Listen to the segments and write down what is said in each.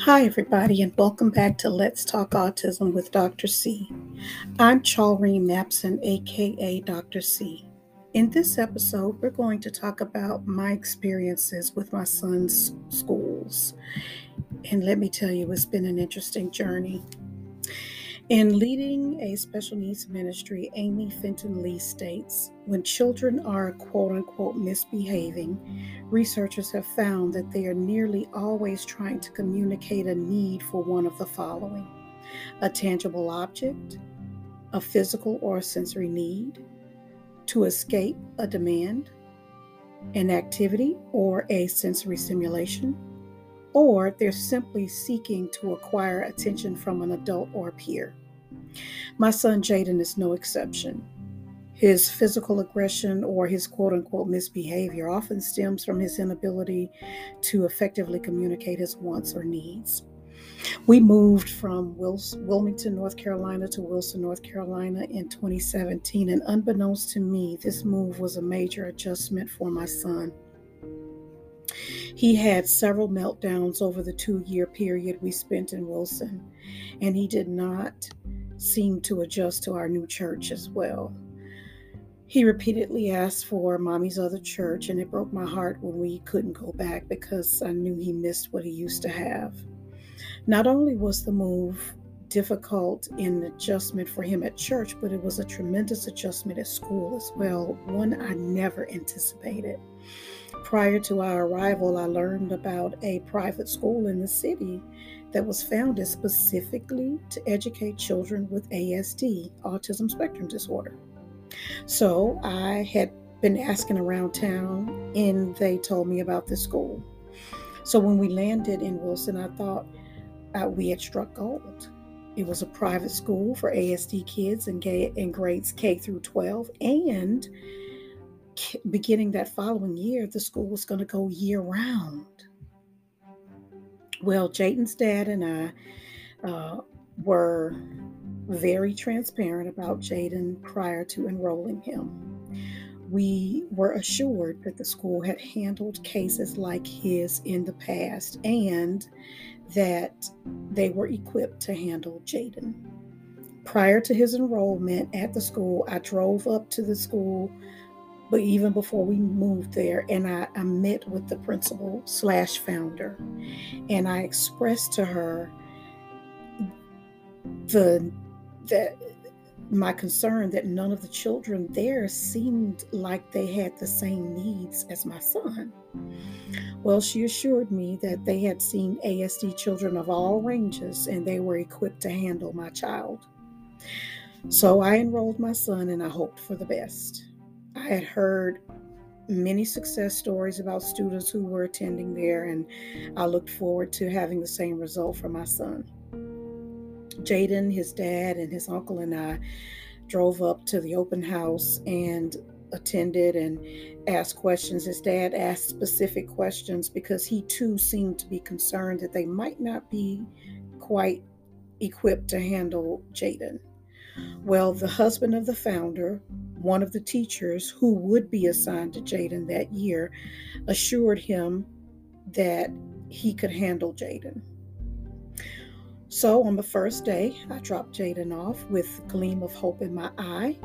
Hi, everybody, and welcome back to Let's Talk Autism with Dr. C. I'm Chalreen Mapson, aka Dr. C. In this episode, we're going to talk about my experiences with my son's schools. And let me tell you, it's been an interesting journey. In leading a special needs ministry, Amy Fenton Lee states when children are quote unquote misbehaving, researchers have found that they are nearly always trying to communicate a need for one of the following a tangible object, a physical or sensory need, to escape a demand, an activity or a sensory stimulation or they're simply seeking to acquire attention from an adult or peer. My son Jaden is no exception. His physical aggression or his quote unquote misbehavior often stems from his inability to effectively communicate his wants or needs. We moved from Wilmington, North Carolina to Wilson, North Carolina in 2017, and unbeknownst to me, this move was a major adjustment for my son. He had several meltdowns over the two year period we spent in Wilson, and he did not seem to adjust to our new church as well. He repeatedly asked for mommy's other church, and it broke my heart when we couldn't go back because I knew he missed what he used to have. Not only was the move difficult in adjustment for him at church, but it was a tremendous adjustment at school as well, one I never anticipated. Prior to our arrival, I learned about a private school in the city that was founded specifically to educate children with ASD, autism spectrum disorder. So I had been asking around town and they told me about the school. So when we landed in Wilson, I thought uh, we had struck gold. It was a private school for ASD kids in, in grades K through 12 and beginning that following year, the school was going to go year round. Well, Jaden's dad and I uh, were very transparent about Jaden prior to enrolling him. We were assured that the school had handled cases like his in the past and that they were equipped to handle Jaden. Prior to his enrollment at the school, I drove up to the school but even before we moved there, and I, I met with the principal slash founder, and I expressed to her the that my concern that none of the children there seemed like they had the same needs as my son. Well, she assured me that they had seen ASD children of all ranges and they were equipped to handle my child. So I enrolled my son and I hoped for the best. I had heard many success stories about students who were attending there, and I looked forward to having the same result for my son. Jaden, his dad, and his uncle and I drove up to the open house and attended and asked questions. His dad asked specific questions because he too seemed to be concerned that they might not be quite equipped to handle Jaden. Well, the husband of the founder, one of the teachers who would be assigned to Jaden that year, assured him that he could handle Jaden. So on the first day, I dropped Jaden off with a gleam of hope in my eye,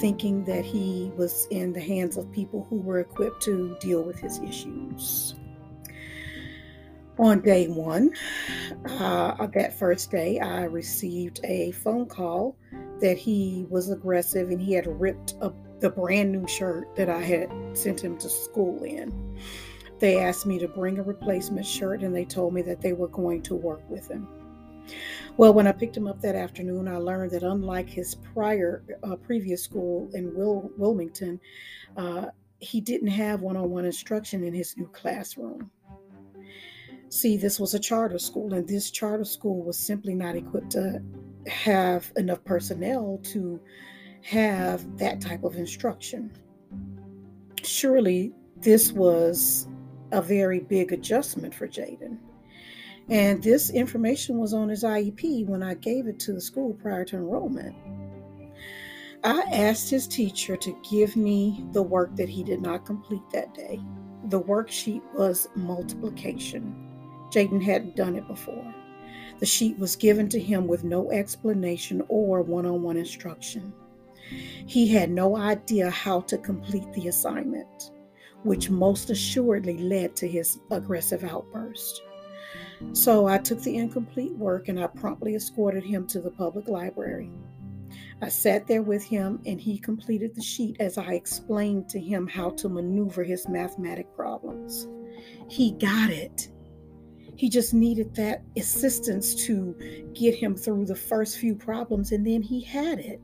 thinking that he was in the hands of people who were equipped to deal with his issues. On day one, uh, that first day, I received a phone call that he was aggressive and he had ripped up the brand new shirt that I had sent him to school in. They asked me to bring a replacement shirt and they told me that they were going to work with him. Well, when I picked him up that afternoon, I learned that unlike his prior uh, previous school in Wil- Wilmington, uh, he didn't have one on one instruction in his new classroom. See, this was a charter school, and this charter school was simply not equipped to have enough mm-hmm. personnel to have that type of instruction. Surely this was a very big adjustment for Jaden. And this information was on his IEP when I gave it to the school prior to enrollment. I asked his teacher to give me the work that he did not complete that day. The worksheet was multiplication Jaden hadn't done it before. The sheet was given to him with no explanation or one on one instruction. He had no idea how to complete the assignment, which most assuredly led to his aggressive outburst. So I took the incomplete work and I promptly escorted him to the public library. I sat there with him and he completed the sheet as I explained to him how to maneuver his mathematic problems. He got it. He just needed that assistance to get him through the first few problems, and then he had it.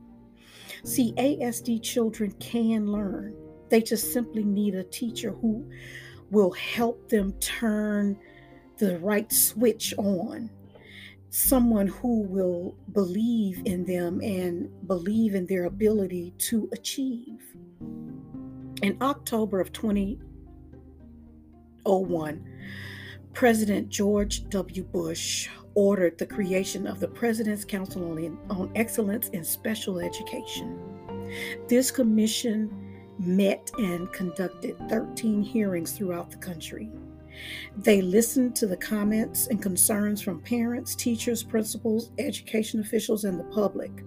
See, ASD children can learn. They just simply need a teacher who will help them turn the right switch on. Someone who will believe in them and believe in their ability to achieve. In October of 2001, President George W. Bush ordered the creation of the President's Council on Excellence in Special Education. This commission met and conducted 13 hearings throughout the country. They listened to the comments and concerns from parents, teachers, principals, education officials, and the public.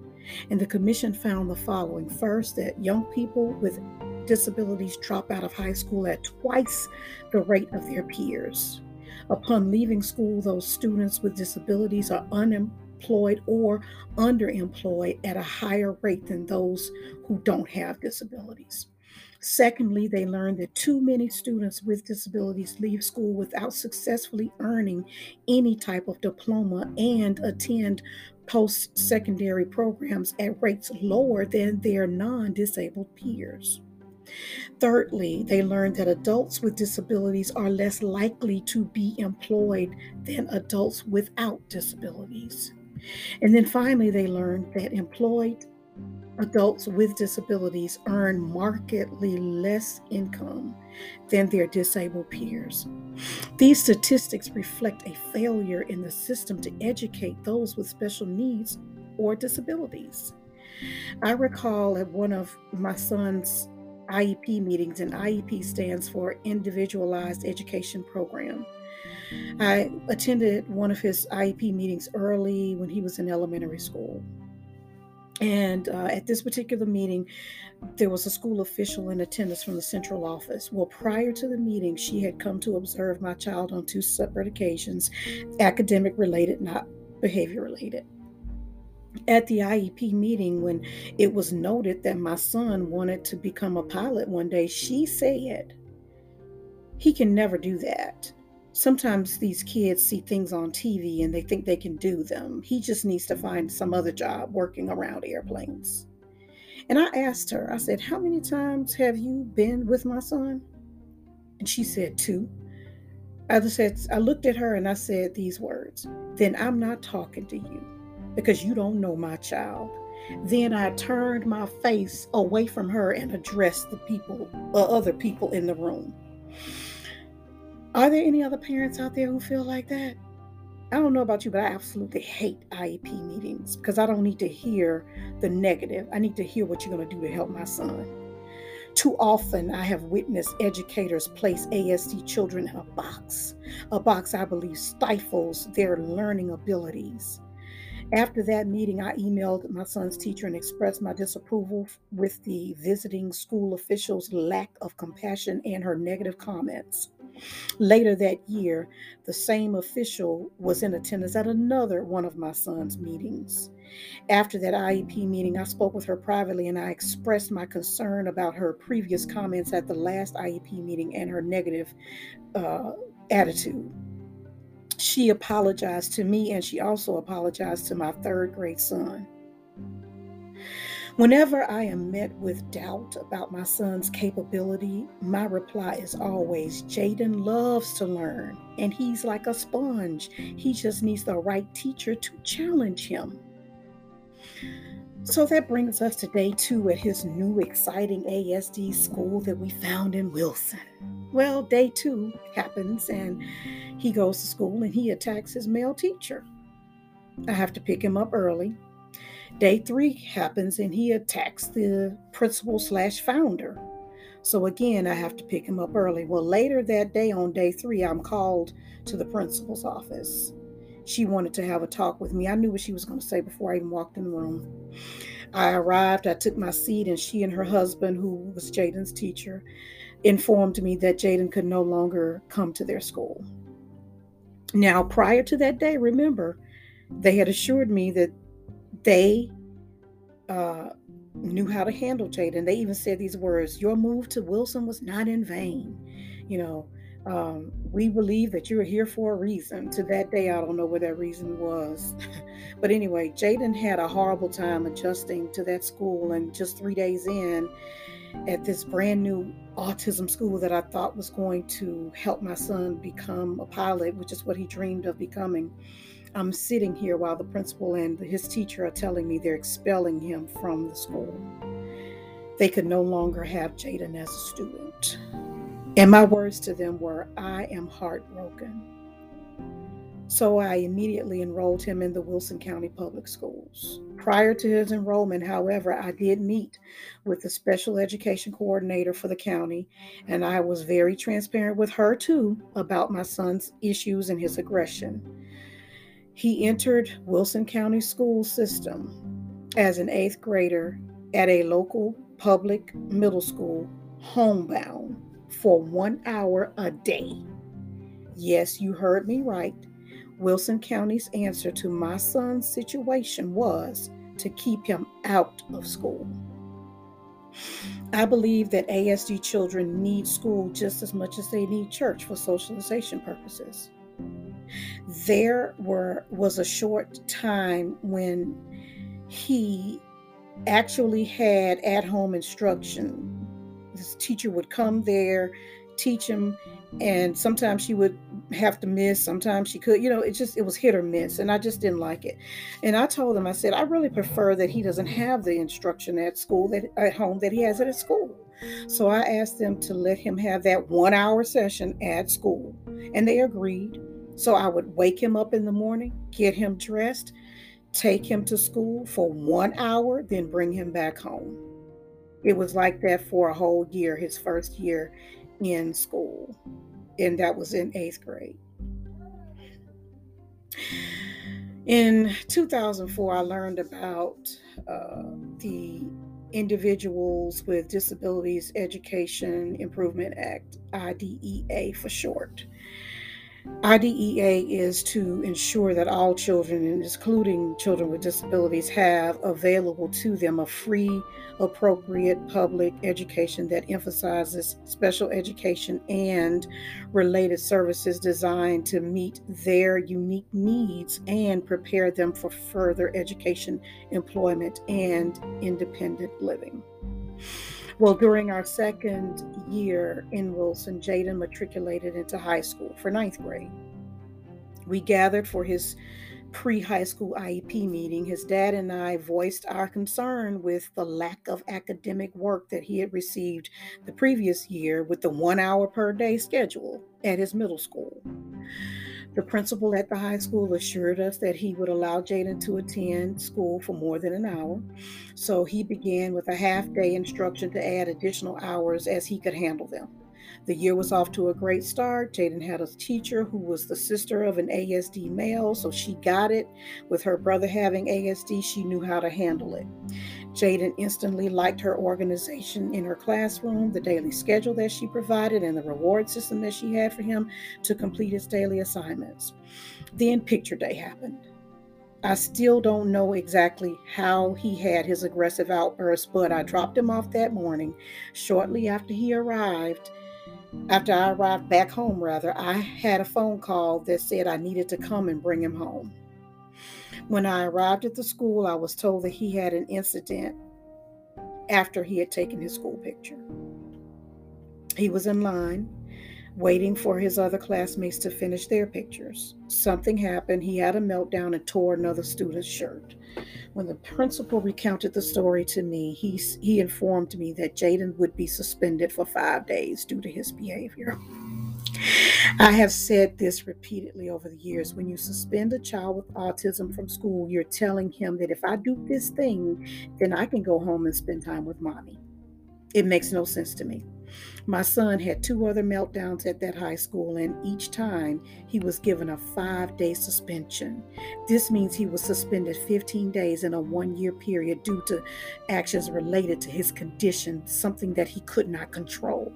And the commission found the following first, that young people with disabilities drop out of high school at twice the rate of their peers. Upon leaving school, those students with disabilities are unemployed or underemployed at a higher rate than those who don't have disabilities. Secondly, they learn that too many students with disabilities leave school without successfully earning any type of diploma and attend post secondary programs at rates lower than their non disabled peers. Thirdly, they learned that adults with disabilities are less likely to be employed than adults without disabilities. And then finally, they learned that employed adults with disabilities earn markedly less income than their disabled peers. These statistics reflect a failure in the system to educate those with special needs or disabilities. I recall at one of my son's IEP meetings, and IEP stands for Individualized Education Program. I attended one of his IEP meetings early when he was in elementary school. And uh, at this particular meeting, there was a school official in attendance from the central office. Well, prior to the meeting, she had come to observe my child on two separate occasions, academic related, not behavior related at the IEP meeting when it was noted that my son wanted to become a pilot one day, she said, He can never do that. Sometimes these kids see things on TV and they think they can do them. He just needs to find some other job working around airplanes. And I asked her, I said, How many times have you been with my son? And she said, Two. I said, I looked at her and I said these words, Then I'm not talking to you because you don't know my child. Then I turned my face away from her and addressed the people, uh, other people in the room. Are there any other parents out there who feel like that? I don't know about you, but I absolutely hate IEP meetings because I don't need to hear the negative. I need to hear what you're going to do to help my son. Too often, I have witnessed educators place ASD children in a box, a box I believe stifles their learning abilities. After that meeting, I emailed my son's teacher and expressed my disapproval with the visiting school official's lack of compassion and her negative comments. Later that year, the same official was in attendance at another one of my son's meetings. After that IEP meeting, I spoke with her privately and I expressed my concern about her previous comments at the last IEP meeting and her negative uh, attitude she apologized to me and she also apologized to my third grade son. Whenever I am met with doubt about my son's capability, my reply is always Jaden loves to learn and he's like a sponge. He just needs the right teacher to challenge him. So that brings us to day two at his new exciting ASD school that we found in Wilson. Well, day two happens and he goes to school and he attacks his male teacher. I have to pick him up early. Day three happens and he attacks the principal slash founder. So again, I have to pick him up early. Well, later that day, on day three, I'm called to the principal's office. She wanted to have a talk with me. I knew what she was going to say before I even walked in the room. I arrived, I took my seat, and she and her husband, who was Jaden's teacher, informed me that Jaden could no longer come to their school. Now, prior to that day, remember, they had assured me that they uh, knew how to handle Jaden. They even said these words Your move to Wilson was not in vain. You know, um, we believe that you're here for a reason. To that day, I don't know what that reason was. but anyway, Jaden had a horrible time adjusting to that school. And just three days in, at this brand new autism school that I thought was going to help my son become a pilot, which is what he dreamed of becoming. I'm sitting here while the principal and his teacher are telling me they're expelling him from the school. They could no longer have Jaden as a student. And my words to them were, I am heartbroken. So I immediately enrolled him in the Wilson County Public Schools. Prior to his enrollment, however, I did meet with the special education coordinator for the county, and I was very transparent with her too about my son's issues and his aggression. He entered Wilson County school system as an eighth grader at a local public middle school, homebound, for one hour a day. Yes, you heard me right. Wilson County's answer to my son's situation was to keep him out of school. I believe that ASD children need school just as much as they need church for socialization purposes there were was a short time when he actually had at-home instruction. This teacher would come there, teach him, and sometimes she would have to miss sometimes she could you know it just it was hit or miss and i just didn't like it. And i told him i said i really prefer that he doesn't have the instruction at school that at home that he has at school. So i asked them to let him have that one hour session at school and they agreed. So I would wake him up in the morning, get him dressed, take him to school for one hour, then bring him back home. It was like that for a whole year, his first year in school. And that was in eighth grade. In 2004, I learned about uh, the Individuals with Disabilities Education Improvement Act, IDEA for short. IDEA is to ensure that all children, including children with disabilities, have available to them a free, appropriate public education that emphasizes special education and related services designed to meet their unique needs and prepare them for further education, employment, and independent living. Well, during our second year in Wilson, Jaden matriculated into high school for ninth grade. We gathered for his pre high school IEP meeting. His dad and I voiced our concern with the lack of academic work that he had received the previous year with the one hour per day schedule at his middle school. The principal at the high school assured us that he would allow Jaden to attend school for more than an hour. So he began with a half day instruction to add additional hours as he could handle them. The year was off to a great start. Jaden had a teacher who was the sister of an ASD male, so she got it. With her brother having ASD, she knew how to handle it. Jaden instantly liked her organization in her classroom, the daily schedule that she provided, and the reward system that she had for him to complete his daily assignments. Then picture day happened. I still don't know exactly how he had his aggressive outburst, but I dropped him off that morning. Shortly after he arrived, after I arrived back home, rather, I had a phone call that said I needed to come and bring him home. When I arrived at the school, I was told that he had an incident after he had taken his school picture. He was in line waiting for his other classmates to finish their pictures. Something happened. He had a meltdown and tore another student's shirt. When the principal recounted the story to me, he, he informed me that Jaden would be suspended for five days due to his behavior. I have said this repeatedly over the years. When you suspend a child with autism from school, you're telling him that if I do this thing, then I can go home and spend time with mommy. It makes no sense to me. My son had two other meltdowns at that high school, and each time he was given a five day suspension. This means he was suspended 15 days in a one year period due to actions related to his condition, something that he could not control.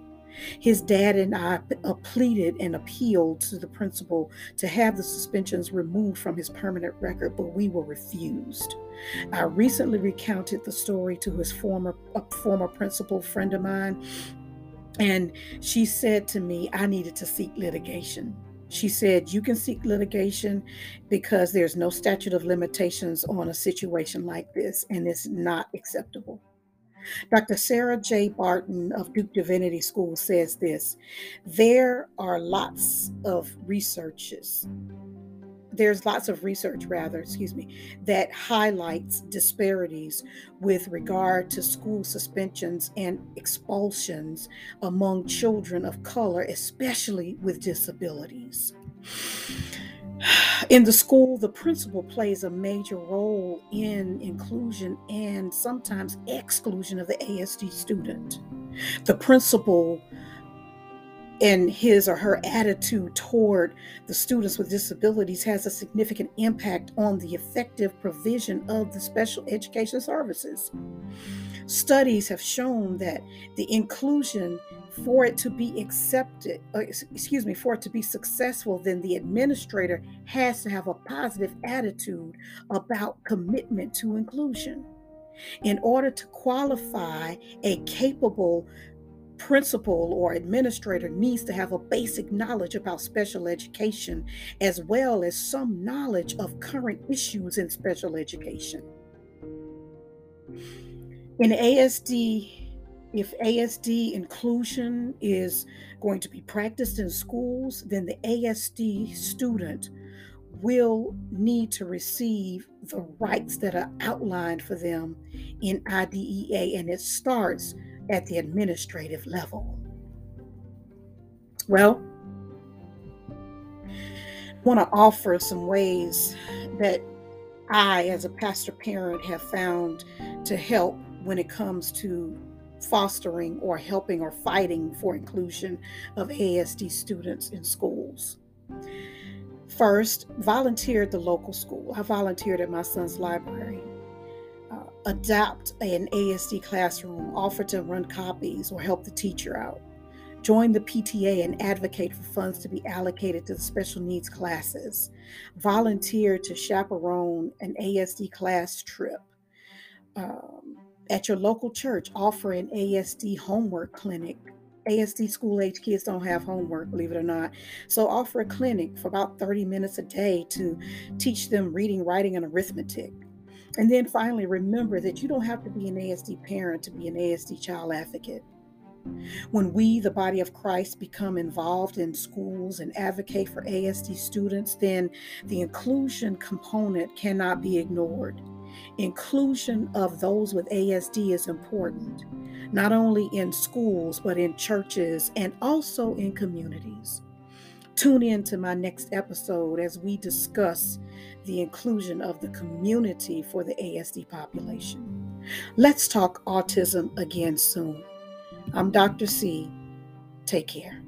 His dad and I uh, pleaded and appealed to the principal to have the suspensions removed from his permanent record, but we were refused. I recently recounted the story to his former former principal friend of mine, and she said to me, I needed to seek litigation. She said, You can seek litigation because there's no statute of limitations on a situation like this, and it's not acceptable. Dr. Sarah J. Barton of Duke Divinity School says this there are lots of researches there's lots of research rather excuse me that highlights disparities with regard to school suspensions and expulsions among children of color especially with disabilities in the school the principal plays a major role in inclusion and sometimes exclusion of the asd student the principal and his or her attitude toward the students with disabilities has a significant impact on the effective provision of the special education services. Studies have shown that the inclusion for it to be accepted, uh, excuse me, for it to be successful, then the administrator has to have a positive attitude about commitment to inclusion. In order to qualify a capable principal or administrator needs to have a basic knowledge about special education as well as some knowledge of current issues in special education. In ASD, if ASD inclusion is going to be practiced in schools, then the ASD student will need to receive the rights that are outlined for them in IDEA, and it starts at the administrative level. Well, I want to offer some ways that I, as a pastor parent, have found to help when it comes to fostering or helping or fighting for inclusion of ASD students in schools. First, volunteer at the local school. I volunteered at my son's library adapt an ASD classroom, offer to run copies, or help the teacher out. Join the PTA and advocate for funds to be allocated to the special needs classes. Volunteer to chaperone an ASD class trip. Um, at your local church, offer an ASD homework clinic. ASD school age kids don't have homework, believe it or not. So offer a clinic for about 30 minutes a day to teach them reading, writing, and arithmetic. And then finally, remember that you don't have to be an ASD parent to be an ASD child advocate. When we, the body of Christ, become involved in schools and advocate for ASD students, then the inclusion component cannot be ignored. Inclusion of those with ASD is important, not only in schools, but in churches and also in communities. Tune in to my next episode as we discuss the inclusion of the community for the ASD population. Let's talk autism again soon. I'm Dr. C. Take care.